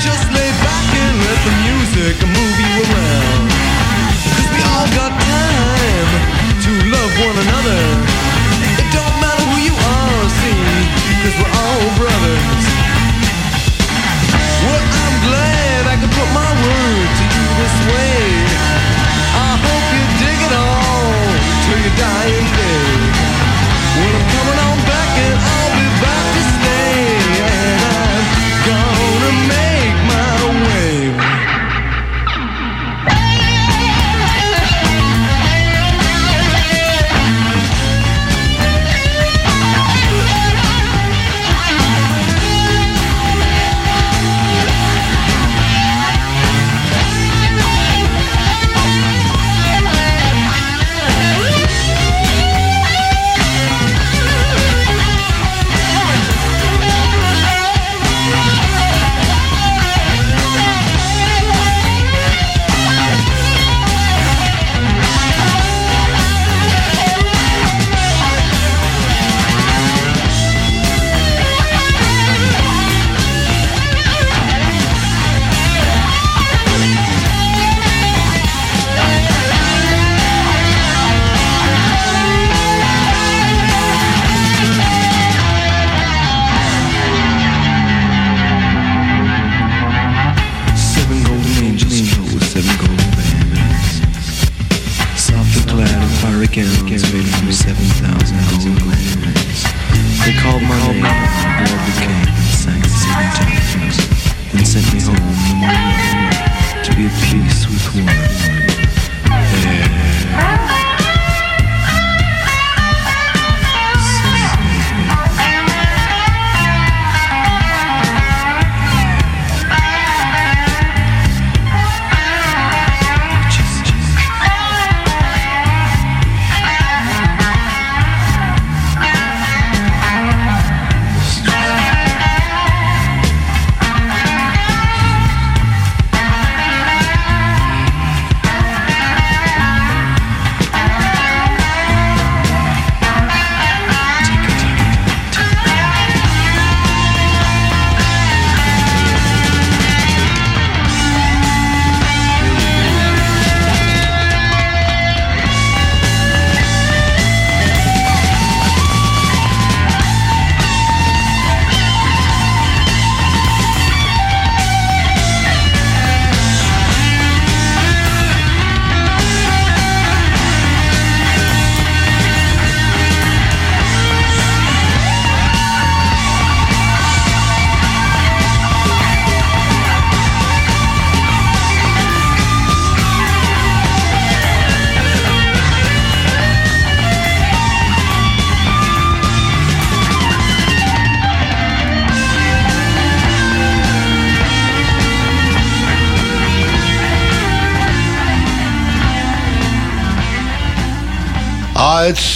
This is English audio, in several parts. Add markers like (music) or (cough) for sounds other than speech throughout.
just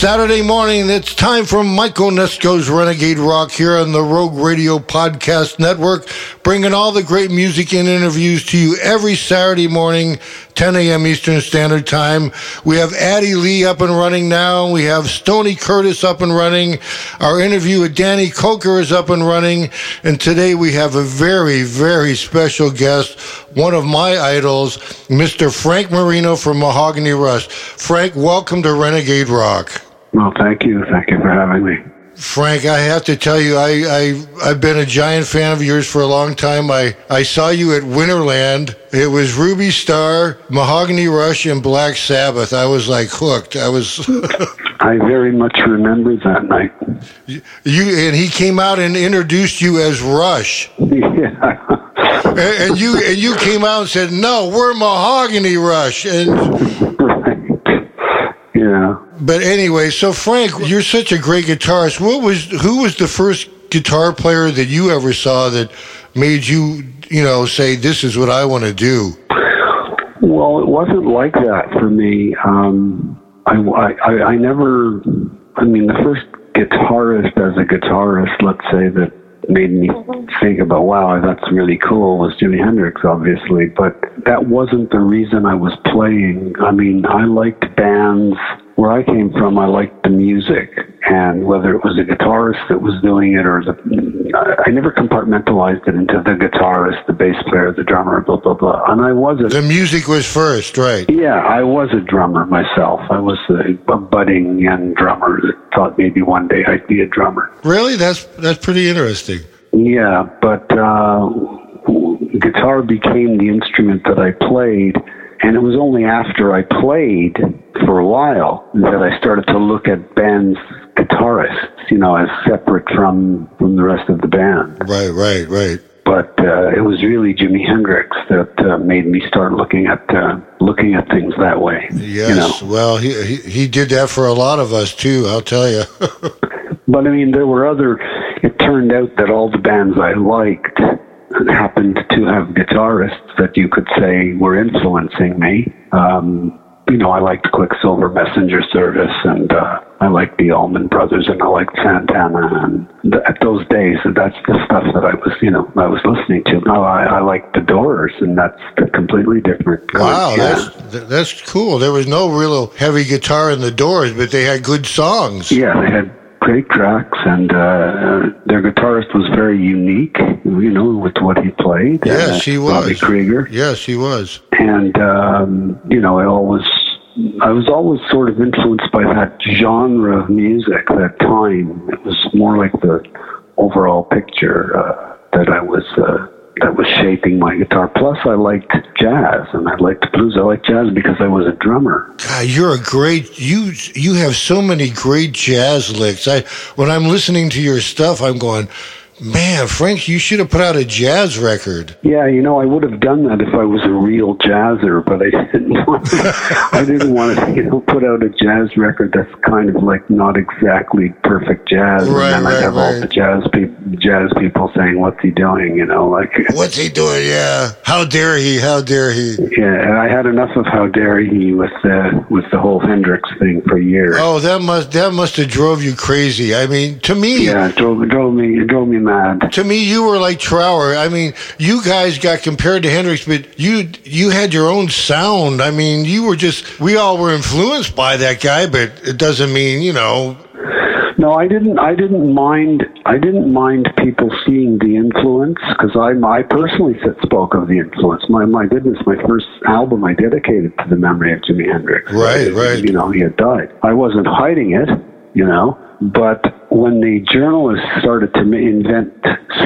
Saturday morning. It's time for Mike Onesko's Renegade Rock here on the Rogue Radio Podcast Network, bringing all the great music and interviews to you every Saturday morning, 10 a.m. Eastern Standard Time. We have Addie Lee up and running now. We have Stoney Curtis up and running. Our interview with Danny Coker is up and running. And today we have a very, very special guest, one of my idols, Mr. Frank Marino from Mahogany Rush. Frank, welcome to Renegade Rock. Well, thank you. Thank you for having me. Frank, I have to tell you, I, I I've been a giant fan of yours for a long time. I, I saw you at Winterland. It was Ruby Starr, Mahogany Rush, and Black Sabbath. I was like hooked. I was (laughs) I very much remember that night. you, and he came out and introduced you as Rush. yeah. and, and you and you came out and said, "No, we're Mahogany Rush." And (laughs) right. Yeah. But anyway, so Frank, you're such a great guitarist. What was who was the first guitar player that you ever saw that made you, you know, say, "This is what I want to do"? Well, it wasn't like that for me. Um, I, I, I never, I mean, the first guitarist as a guitarist, let's say, that made me think about, wow, that's really cool was Jimi Hendrix, obviously. But that wasn't the reason I was playing. I mean, I liked bands. Where I came from, I liked the music. And whether it was a guitarist that was doing it or the, I never compartmentalized it into the guitarist, the bass player, the drummer, blah, blah, blah. And I was a The music was first, right? yeah, I was a drummer myself. I was a, a budding young drummer that thought maybe one day I'd be a drummer. Really, that's that's pretty interesting. Yeah, but uh, guitar became the instrument that I played, and it was only after I played for a while that I started to look at bands guitarists, you know, as separate from from the rest of the band. Right, right, right. But uh, it was really Jimi Hendrix that uh, made me start looking at uh, looking at things that way. Yes. You know? Well, he, he he did that for a lot of us too. I'll tell you. (laughs) But I mean, there were other. It turned out that all the bands I liked happened to have guitarists that you could say were influencing me. Um, you know, I liked Quicksilver Messenger Service, and uh, I liked the Allman Brothers, and I liked Santana. And th- at those days, that's the stuff that I was, you know, I was listening to. Now I, I like the Doors, and that's the completely different. wow, yeah. that's that's cool. There was no real heavy guitar in the Doors, but they had good songs. Yeah, they had great tracks, and uh, their guitarist was very unique, you know, with what he played. Yes, uh, he was. Robby Krieger. Yes, he was. And, um, you know, I always, I was always sort of influenced by that genre of music, that time. It was more like the overall picture uh, that I was. Uh, that was shaping my guitar. Plus, I liked jazz and I liked blues. I liked jazz because I was a drummer. God, you're a great you. You have so many great jazz licks. I when I'm listening to your stuff, I'm going, man, Frank, you should have put out a jazz record. Yeah, you know, I would have done that if I was a real jazzer, but I didn't (laughs) want. To, I didn't want to, you know, put out a jazz record that's kind of like not exactly perfect jazz, Right, and then right, I'd have all the jazz people, jazz people saying, "What's he doing?" You know, like. (laughs) What's he doing? Yeah, how dare he? How dare he? Yeah, and I had enough of how dare he with the with the whole Hendrix thing for years. Oh, that must that must have drove you crazy. I mean, to me, Yeah, it drove, it drove me it drove me mad. To me, you were like Trower. I mean, you guys got compared to Hendrix, but you you had your own sound. I mean, you were just we all were influenced by that guy, but it doesn't mean you know. No, I didn't. I didn't mind. I didn't mind people seeing the influence because I, I personally spoke of the influence. My, my goodness, my first album I dedicated to the memory of Jimi Hendrix. Right, right. You know, he had died. I wasn't hiding it. You know, but when the journalists started to invent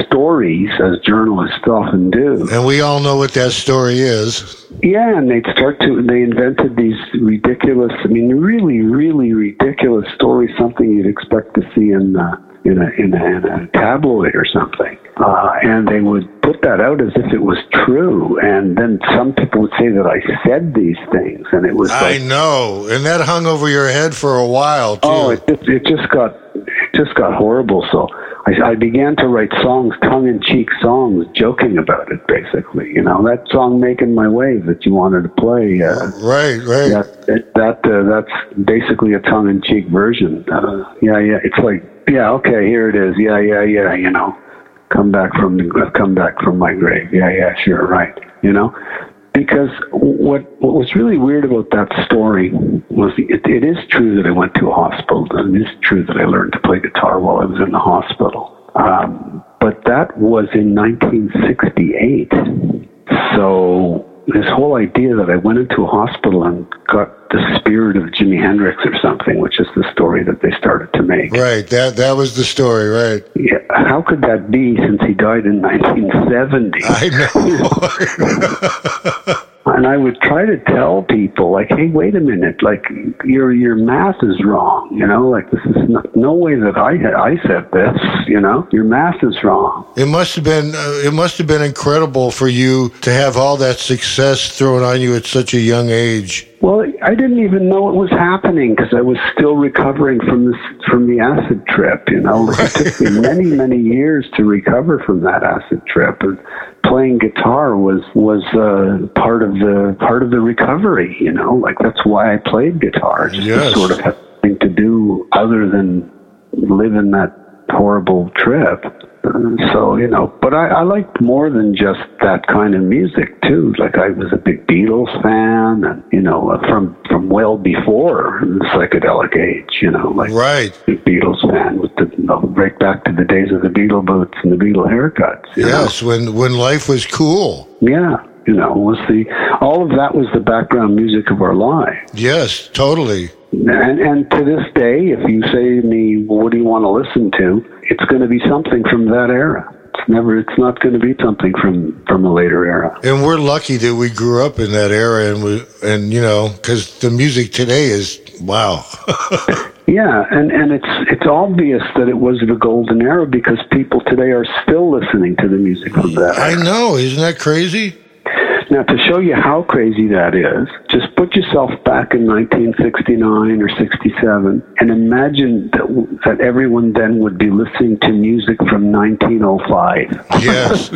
stories, as journalists often do, And we all know what that story is. yeah, and they'd start to, they invented these ridiculous, I mean, really, really ridiculous stories, something you'd expect to see in, uh, in, a, in, a, in a tabloid or something. Uh, and they would put that out as if it was true. And then some people would say that I said these things, and it was I like, know, and that hung over your head for a while too. oh, it, it, it just got, it just got horrible. So I, I began to write songs, tongue-in-cheek songs, joking about it, basically. You know, that song "Making My Way" that you wanted to play. Uh, right, right. that that uh, that's basically a tongue-in-cheek version. Uh, yeah, yeah. It's like, yeah, okay, here it is. Yeah, yeah, yeah. You know, come back from the come back from my grave. Yeah, yeah, sure, right. You know, because what what was really weird about that story was it, it is true that I went to a hospital, and it is true that I learned to play guitar while I was in the hospital. Um, but that was in 1968. So this whole idea that I went into a hospital and got the spirit of Jimi Hendrix or something, which is the story that they started to make. Right, that that was the story, right? Yeah, how could that be since he died in 1970? I know. (laughs) (laughs) And I would try to tell people like, hey, wait a minute, like your your math is wrong. You know, like this is no, no way that I I said this. You know, your math is wrong. It must have been uh, it must have been incredible for you to have all that success thrown on you at such a young age. Well, I didn't even know it was happening because I was still recovering from this from the acid trip. You know, like it took me many many years to recover from that acid trip. And playing guitar was was uh, part of the part of the recovery. You know, like that's why I played guitar, just Yes. to sort of have something to do other than live in that horrible trip. Uh, So you know, but I, I liked more than just that kind of music too. Like I was a big Beatles fan, and you know, uh, from from well before the psychedelic age. You know, like Right. big Beatles fan with the right back to the days of the Beatle boots and the Beatle haircuts. you know? Yes, when when life was cool. Yeah, you know, was the all of that was the background music of our lives. Yes, totally. And and to this day, if you say to me, "What do you want to listen to?" It's going to be something from that era. It's never. It's not going to be something from from a later era. And we're lucky that we grew up in that era, and we, and you know, because the music today is wow. (laughs) Yeah, and and it's it's obvious that it was the golden era because people today are still listening to the music from that. I know, isn't that crazy? Now, to show you how crazy that is, just put yourself back in 1969 or 67 and imagine that, that everyone then would be listening to music from 1905. Yes,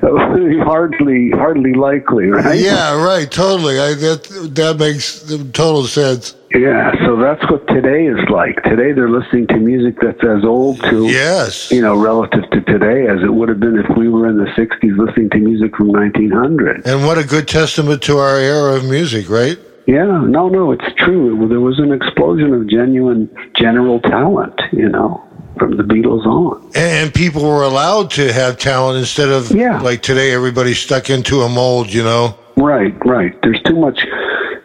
That would be hardly, hardly likely, right? yeah, right, totally. I, that that makes total sense. Yeah, so that's what today is like. Today they're listening to music that's as old to, Yes, you know, relative to today as it would have been if we were in the 60s listening to music from 1900. and what a good testament to our era of music, right? Yeah, no, no, it's true. There was an explosion of genuine general talent, you know, from the Beatles on. And, people were allowed to have talent instead of Yeah. like today, everybody's stuck into a mold. You know. Right, right. There's too much.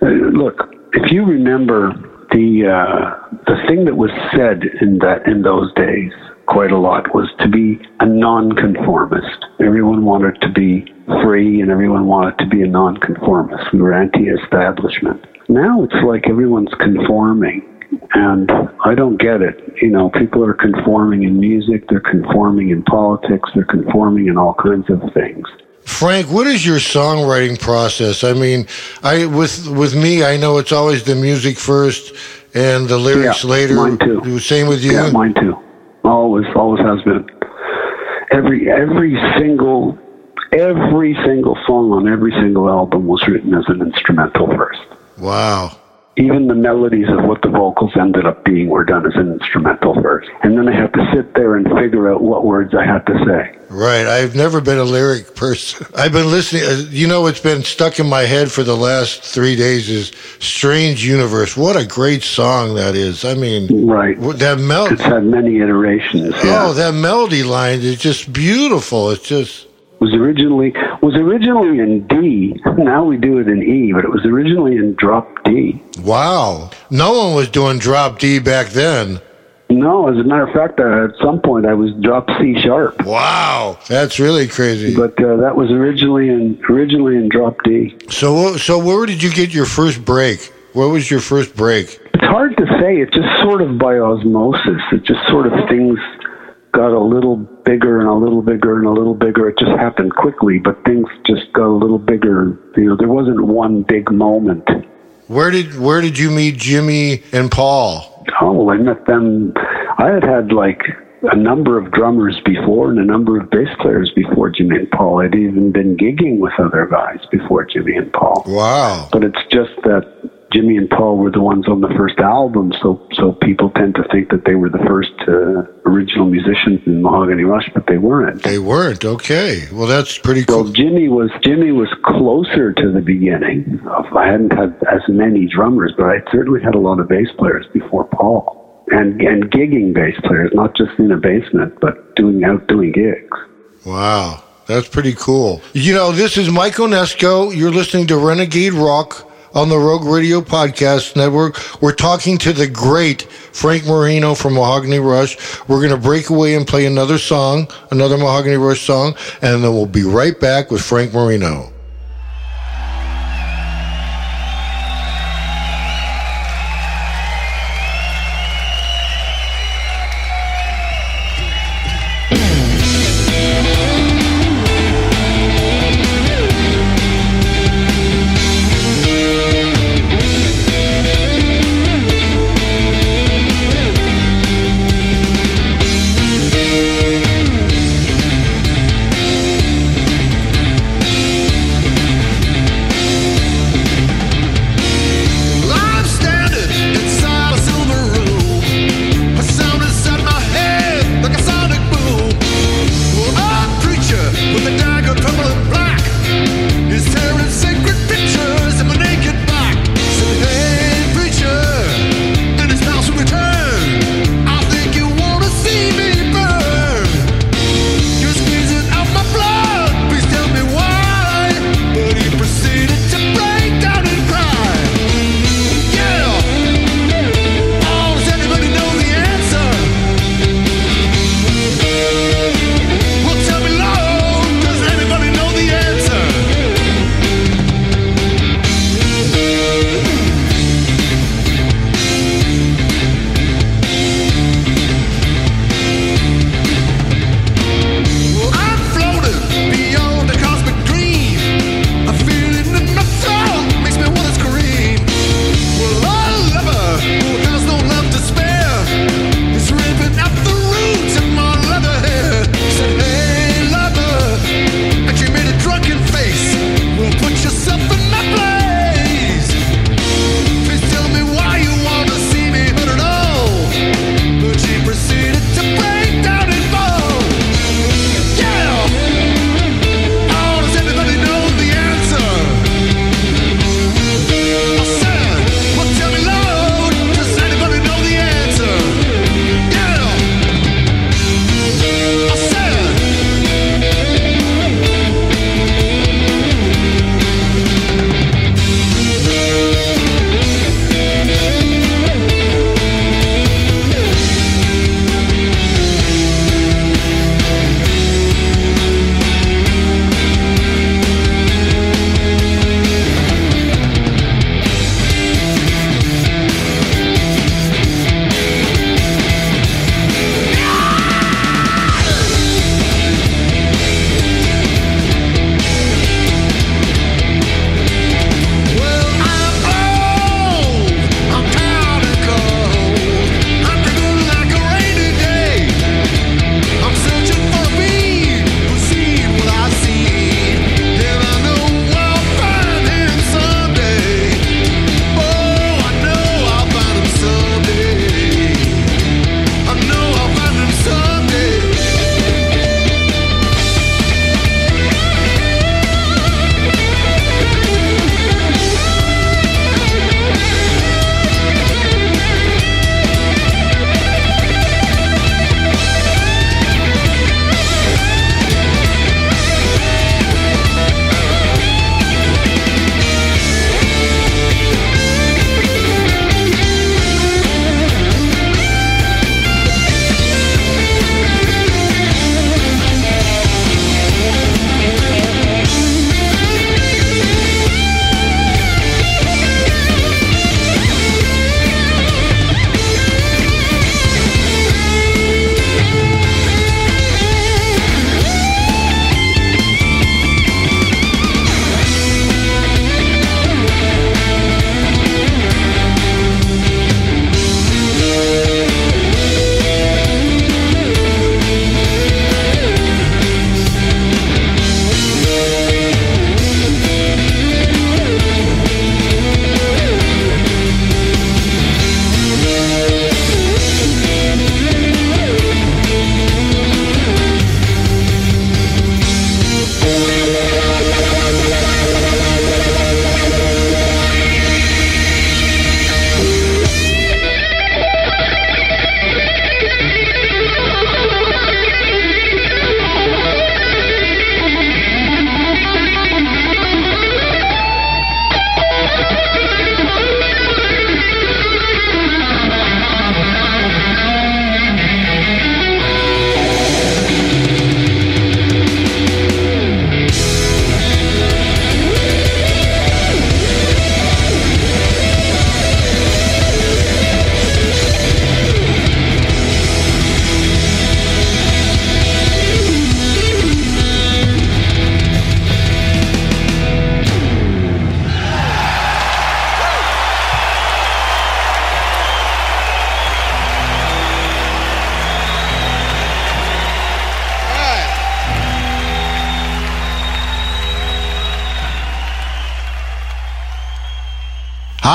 Uh, look, if you remember the uh, the thing that was said in that in those days quite a lot was to be a nonconformist. Everyone wanted to be free, and everyone wanted to be a nonconformist. We were anti-establishment. Now it's like everyone's conforming. And I don't get it. You know, people are conforming in music, they're conforming in politics, they're conforming in all kinds of things. Frank, what is your songwriting process? I mean, I with with me, I know it's always the music first and the lyrics Yeah, later. mine too. Same with you. Yeah, mine too. Always, always has been. Every every single every single song on every single album was written as an instrumental first. Wow. Even the melodies of what the vocals ended up being were done as an instrumental first. And then I had to sit there and figure out what words I had to say. Right. I've never been a lyric person. (laughs) I've been listening. uh, You know, it's been stuck in my head for the last three days. Is "Strange Universe." What a great song that is. I mean, Right. that mel. It's had many iterations. Yeah. Oh, that melody line is just beautiful. It's just was originally was originally in D. Now we do it in E, but it was originally in drop D. wow. No one was doing drop D back then. No, as a matter of fact, uh, at some point I was drop C sharp, Wow, that's really crazy. but uh, that was originally in originally in drop D. So, so where did you get your first break? What was your first break? It's hard to say. It just sort of by osmosis. It just sort of things got a little bigger and a little bigger and a little bigger. It just happened quickly, but things just got a little bigger. You know, there wasn't one big moment. Where did where did you meet Jimmy and Paul? Oh, I met them. I had had like a number of drummers before and a number of bass players before Jimmy and Paul. I'd even been gigging with other guys before Jimmy and Paul. Wow. But it's just that Jimmy and Paul were the ones on the first album, so so people tend to think that they were the first uh, original musicians in Mahogany Rush, but they weren't. They weren't. Okay. Well, that's pretty Well, cool. Jimmy was Jimmy was closer to the beginning. Of, I hadn't had as many drummers, but I certainly had a lot of bass players before Paul, and and gigging bass players, not just in a basement, but doing out doing gigs. Wow. That's pretty cool. You know, this is Mike Onesko. You're listening to Renegade Rock on the Rogue Radio Podcast Network. We're talking to the great Frank Marino from Mahogany Rush. We're going to break away and play another song, another Mahogany Rush song, and then we'll be right back with Frank Marino.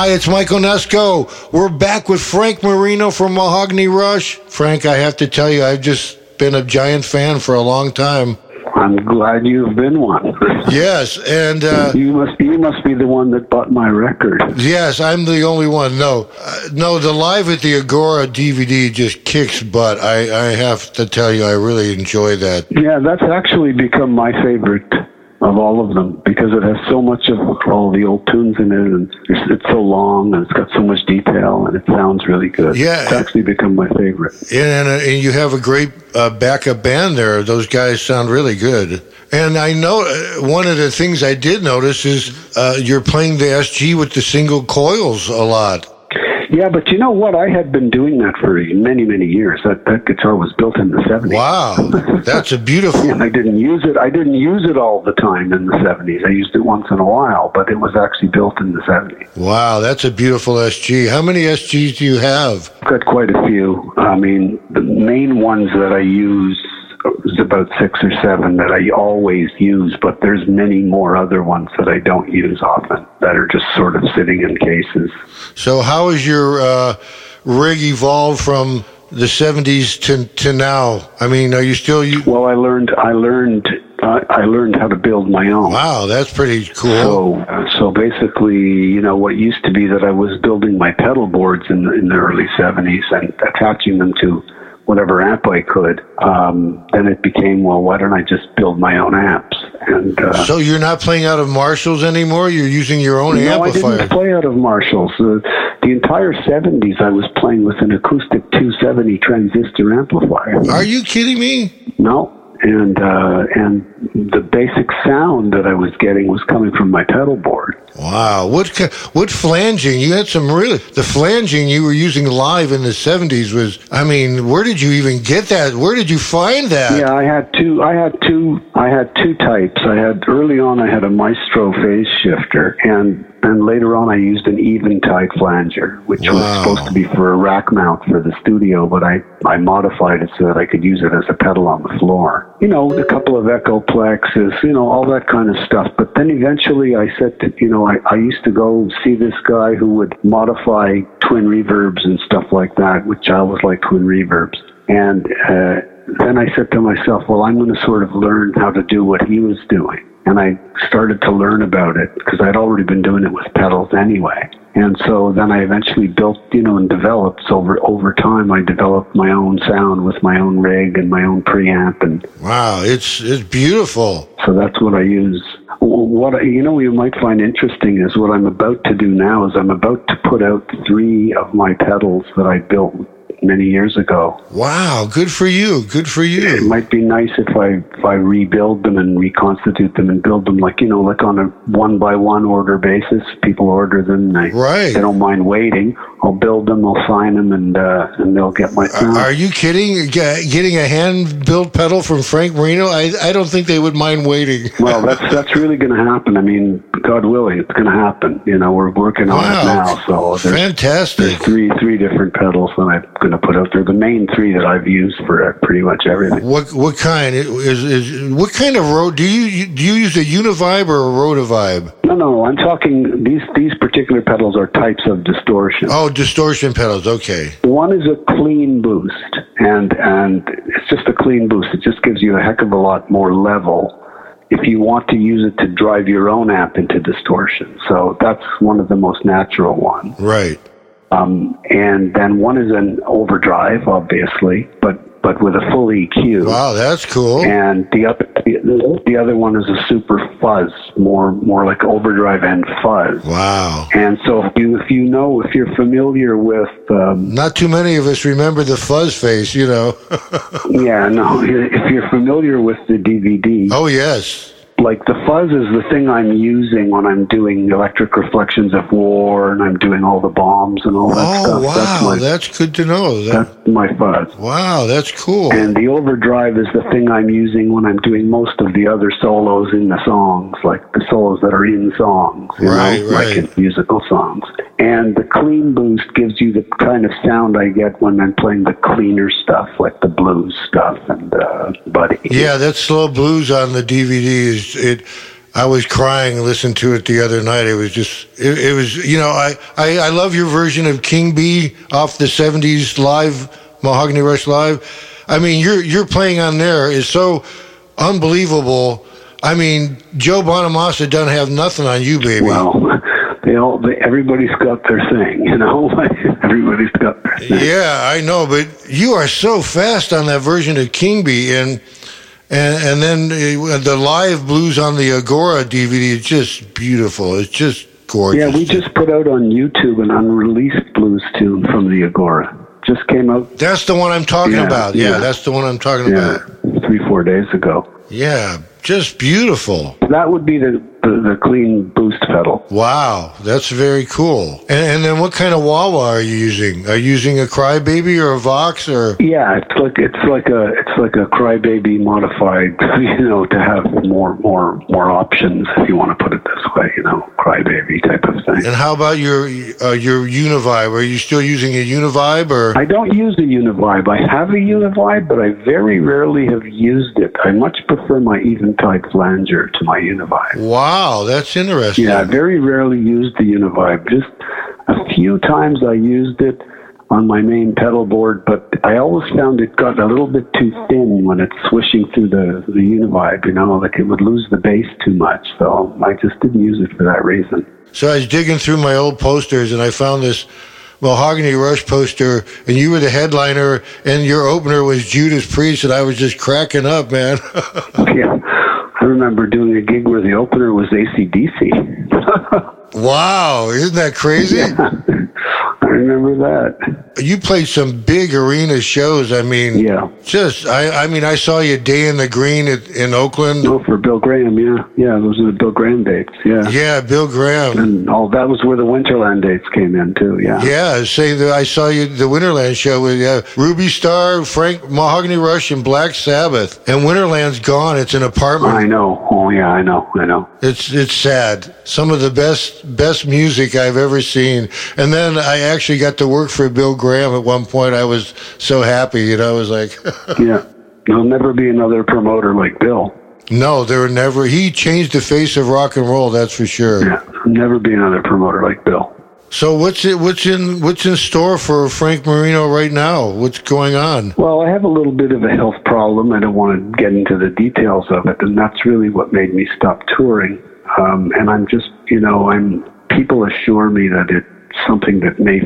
Hi, it's Mike Onesko. We're back with Frank Marino from Mahogany Rush. Frank, I have to tell you, I've just been a giant fan for a long time. I'm glad you've been one. yes, and uh, you must you must be the one that bought my record. Yes, I'm the only one. No, uh, no, the live at the Agora DVD just kicks butt. I, I have to tell you, I really enjoy that. Yeah, that's actually become my favorite of all of them because it has so much of all the old tunes in it and it's, it's, so long and it's got so much detail and it sounds really good. Yeah. It's actually become my favorite. And, and, and you have a great uh, backup band there. Those guys sound really good. And I know uh, one of the things I did notice is uh, you're playing the SG with the single coils a lot. Yeah, but you know what? I had been doing that for many, many years. That that guitar was built in the 70s. Wow, (laughs) that's a beautiful. yeah, I didn't use it. I didn't use it all the time in the 70s. I used it once in a while, but it was actually built in the 70s. Wow, that's a beautiful SG. How many SGs do you have? I've got quite a few. I mean, the main ones that I use there's about six or seven that I always use, but there's many more other ones that I don't use often that are just sort of sitting in cases. So, how has your uh, rig evolved from the 70s to, to now? I mean, are you still? You- well, I learned. I learned. I learned how to build my own. Wow, that's pretty cool. So, so basically, you know, what used to be that I was building my pedal boards in the, in the early '70s and attaching them to whatever amp I could. Um, then it became, well, why don't I just build my own amps? And uh, so you're not playing out of Marshalls anymore. You're using your own no, amplifier. No, I didn't play out of Marshalls. Uh, the entire '70s, I was playing with an acoustic 270 transistor amplifier. Are you kidding me? No, and uh, and the basic sound that I was getting was coming from my pedal board. Wow, what what flanging? You had some really the flanging you were using live in the seventies was. I mean, where did you even get that? Where did you find that? Yeah, I had two. I had two. I had two types. I had early on. I had a Maestro phase shifter, and and later on I used an Eventide flanger, which wow. was supposed to be for a rack mount for the studio, but I I modified it so that I could use it as a pedal on the floor. You know, a couple of Echoplexes, you know, all that kind of stuff. But then eventually I said, to, you know, I, I used to go see this guy who would modify twin reverbs and stuff like that, which I always like twin reverbs. And uh, then I said to myself, well, I'm going to sort of learn how to do what he was doing. And I started to learn about it because I'd already been doing it with pedals anyway. And so then I eventually built, you know, and developed. So over over time, I developed my own sound with my own rig and my own preamp. And wow, it's it's beautiful. So that's what I use. What you know, you might find interesting is what I'm about to do now. Is I'm about to put out three of my pedals that I built many years ago. Wow, good for you. Good for you. It might be nice if I if I rebuild them and reconstitute them and build them like you know like on a one by one order basis. People order them. They, right. They don't mind waiting. I'll build them. I'll sign them, and uh, and they'll get my sound. Are you kidding? Getting a hand built pedal from Frank Marino? I I don't think they would mind waiting. (laughs) well, that's that's really going to happen. I mean, God willing, it's going to happen. You know, we're working on wow. it now. So there's, fantastic. There's three three different pedals that I'm going to put out there. The main three that I've used for pretty much everything. What what kind is, is what kind of road do you do you use a Univibe or a Rotovibe? No, no, I'm talking these these particular pedals are types of distortion. Oh, distortion pedals. Okay. One is a clean boost, and and it's just a clean boost. It just gives you a heck of a lot more level if you want to use it to drive your own amp into distortion. So that's one of the most natural ones. Right. Um, and then one is an overdrive, obviously, but but with a full EQ. Wow, that's cool. And the other the, the other one is a super fuzz, more more like overdrive and fuzz. Wow. And so if you if you know if you're familiar with um, not too many of us remember the fuzz face, you know. (laughs) yeah, no. If you're familiar with the DVD. Oh yes like the fuzz is the thing I'm using when I'm doing electric reflections of war and I'm doing all the bombs and all that oh, stuff. wow, that's, my, that's good to know. That, that's my fuzz. Wow, that's cool. And the overdrive is the thing I'm using when I'm doing most of the other solos in the songs, like the solos that are in songs, you right, know, right. like in musical songs. And the clean boost gives you the kind of sound I get when I'm playing the cleaner stuff, like the blues stuff and uh, Buddy. Yeah, that slow blues on the DVD is it. I was crying listening to it the other night. It was just, it, it was, you know, I, I, I love your version of King Bee off the 70s live, Mahogany Rush live. I mean, you're, you're playing on there is so unbelievable. I mean, Joe Bonamassa doesn't have nothing on you, baby. Well, (laughs) they all, they, everybody's got their thing, you know. (laughs) everybody's got their thing. Yeah, I know, but you are so fast on that version of King Bee, and and and then the live blues on the Agora DVD is just beautiful. It's just gorgeous. Yeah, we just put out on YouTube an unreleased blues tune from the Agora. Just came out. That's the one I'm talking Yeah, about. Yeah, yeah. that's the one I'm talking Yeah, about. three four days ago. Yeah, just beautiful. That would be the the, the clean boost pedal. Wow, that's very cool. And, and then what kind of wah wah are you using? Are you using a Crybaby or a Vox or? Yeah, it's like it's like a it's like a crybaby modified, (laughs) you know, to have more more more options if you want to put it this way, you know, crybaby type of thing. And how about your uh, your Univibe? Are you still using a Univibe or? I don't use a Univibe. I have a Univibe, but I very rarely have used it. I much prefer my Eventide flanger to my Univibe. Wow, that's interesting. Yeah, I very rarely used the Univibe. Just a few times I used it on my main pedal board, but I always found it got a little bit too thin when it's swishing through the, the Univibe, you know, like it would lose the bass too much. So I just didn't use it for that reason. So I was digging through my old posters and I found this Mahogany Rush poster, and you were the headliner, and your opener was Judas Priest, and I was just cracking up, man. (laughs) Yeah. I remember doing a gig where the opener was ACDC. (laughs) wow, isn't that crazy? I remember that. You played some big arena shows. I mean, Yeah. just I, I mean, I saw you Day in the Green at, in Oakland. No, for Bill Graham, yeah. Yeah, those are the Bill Graham dates, yeah. Yeah, Bill Graham. And all that was where the Winterland dates came in, too, yeah. Yeah, say that I saw you the Winterland show with uh, Ruby Starr, Frank Mahogany Rush, and Black Sabbath. And Winterland's gone. It's an apartment. I know. Oh, yeah, I know. I know. It's it's sad. Some of the best best music I've ever seen. And then I actually got to work for Bill Graham at one point. I was so happy, you know. I was like, (laughs) Yeah. There'll never be another promoter like Bill. no, there were never. He changed the face of rock and roll. That's for sure. Yeah. Never be another promoter like Bill. So what's it? What's in what's in store for Frank Marino right now? What's going on? Well, I have a little bit of a health problem. I don't want to get into the details of it, and that's really what made me stop touring. Um, and I'm just, you know, I'm. People assure me that it's something that may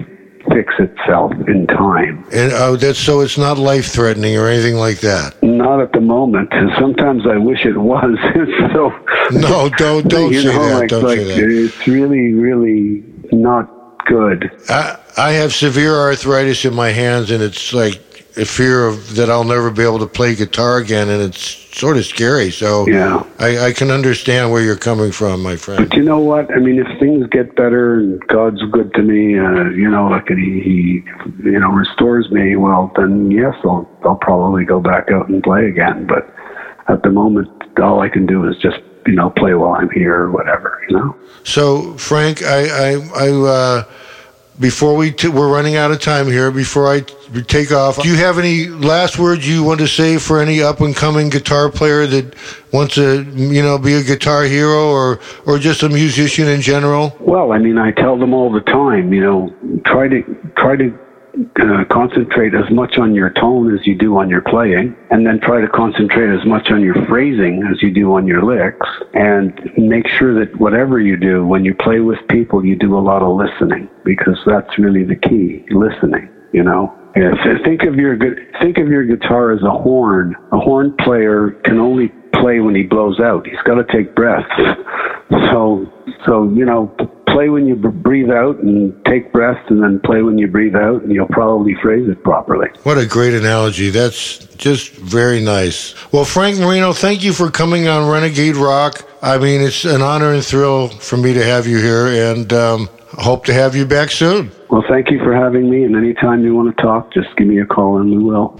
fix itself in time. And oh, that's so it's not life threatening or anything like that. Not at the moment. And sometimes I wish it was. (laughs) so No, don't don't you say know, that. like, don't like say that. it's really, really not good. I I have severe arthritis in my hands, and it's like a fear of that I'll never be able to play guitar again, and it's sort of scary. So Yeah. I, I can understand where you're coming from, my friend. But you know what? I mean, if things get better and God's good to me, uh, you know, like and he, he, you know, restores me, well, then yes, I'll, I'll probably go back out and play again. But at the moment, all I can do is just, you know, play while I'm here or whatever, you know. So Frank, I I, I uh, before we t- we're running out of time here. Before I t- take off, do you have any last words you want to say for any up and coming guitar player that wants to you know be a guitar hero or or just a musician in general? Well, I mean, I tell them all the time, you know, try to try to uh, concentrate as much on your tone as you do on your playing, and then try to concentrate as much on your phrasing as you do on your licks, and make sure that whatever you do, when you play with people, you do a lot of listening because that's really the key, listening. You know. So think of your think of your guitar as a horn. A horn player can only play when he blows out. He's got to take breaths. (laughs) So, so you know, play when you b- breathe out and take breaths, and then play when you breathe out, and you'll probably phrase it properly. What a great analogy. That's just very nice. Well, Frank Marino, thank you for coming on Renegade Rock. I mean, it's an honor and thrill for me to have you here, and um, hope to have you back soon. Well, thank you for having me, and anytime you want to talk, just give me a call, and we will.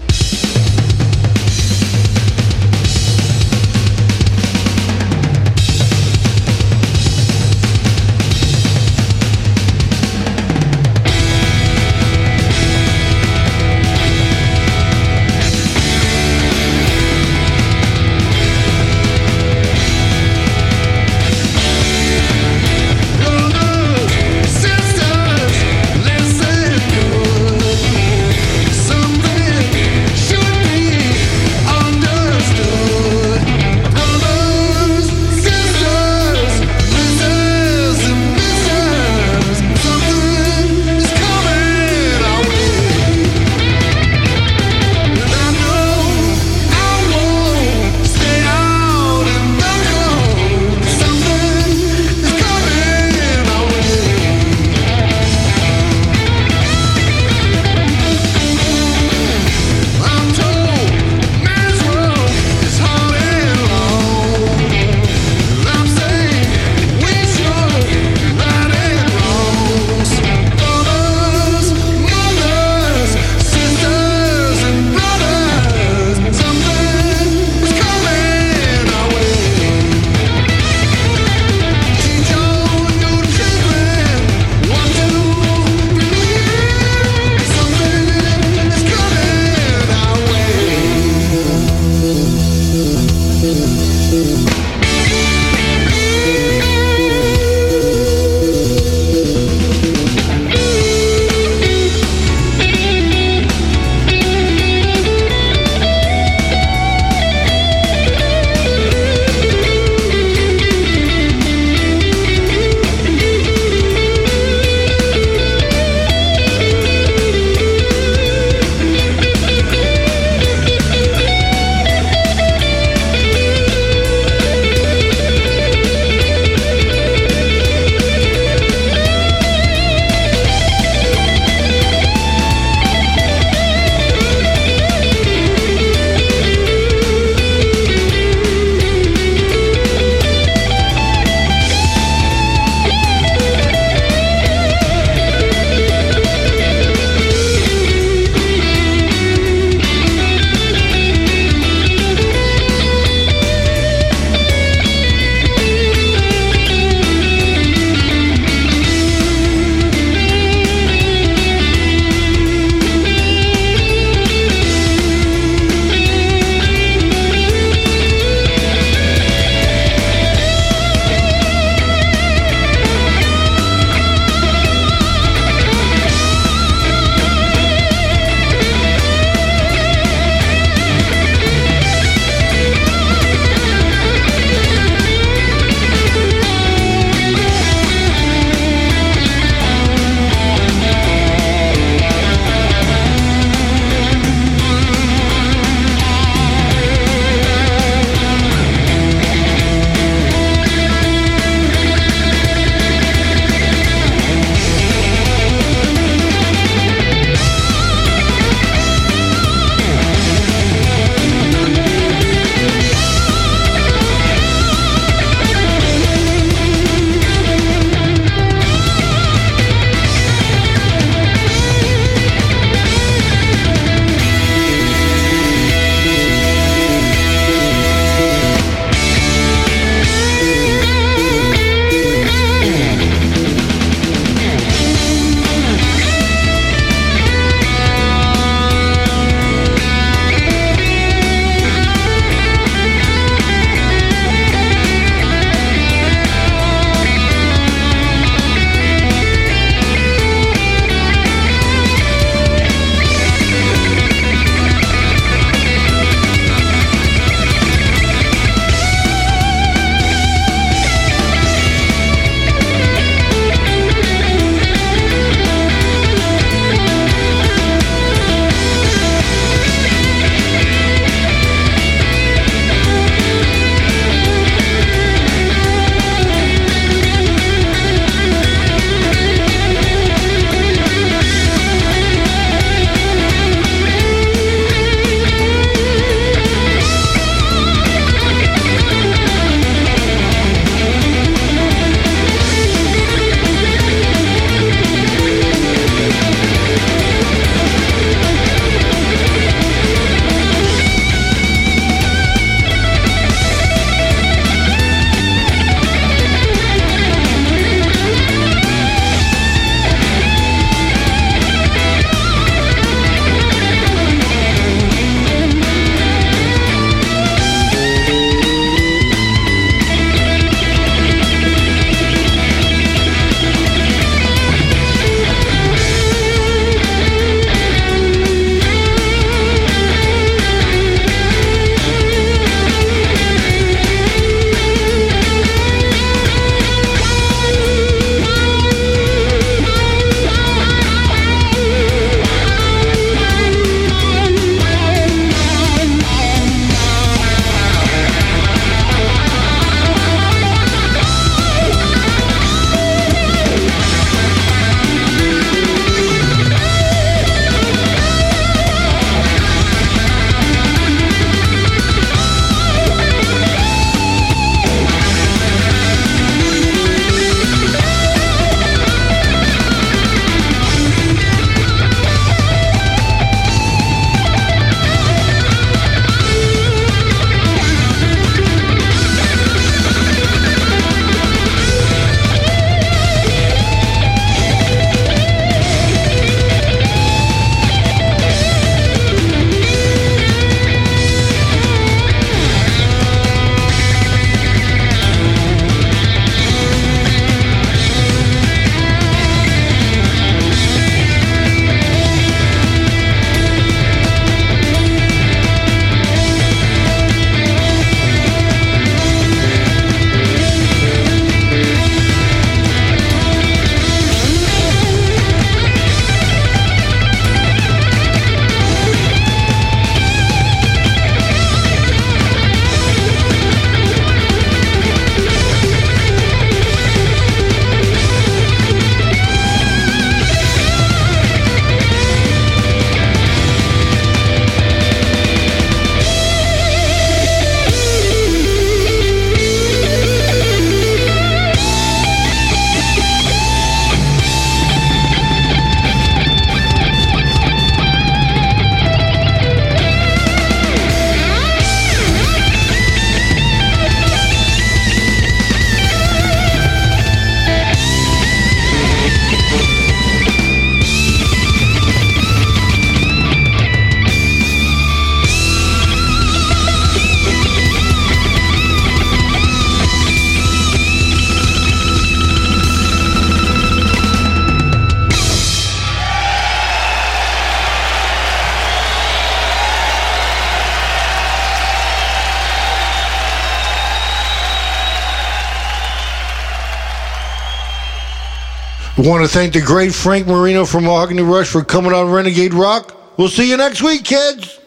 Want to thank the great Frank Marino from Mahogany Rush for coming on Renegade Rock. We'll see you next week, kids.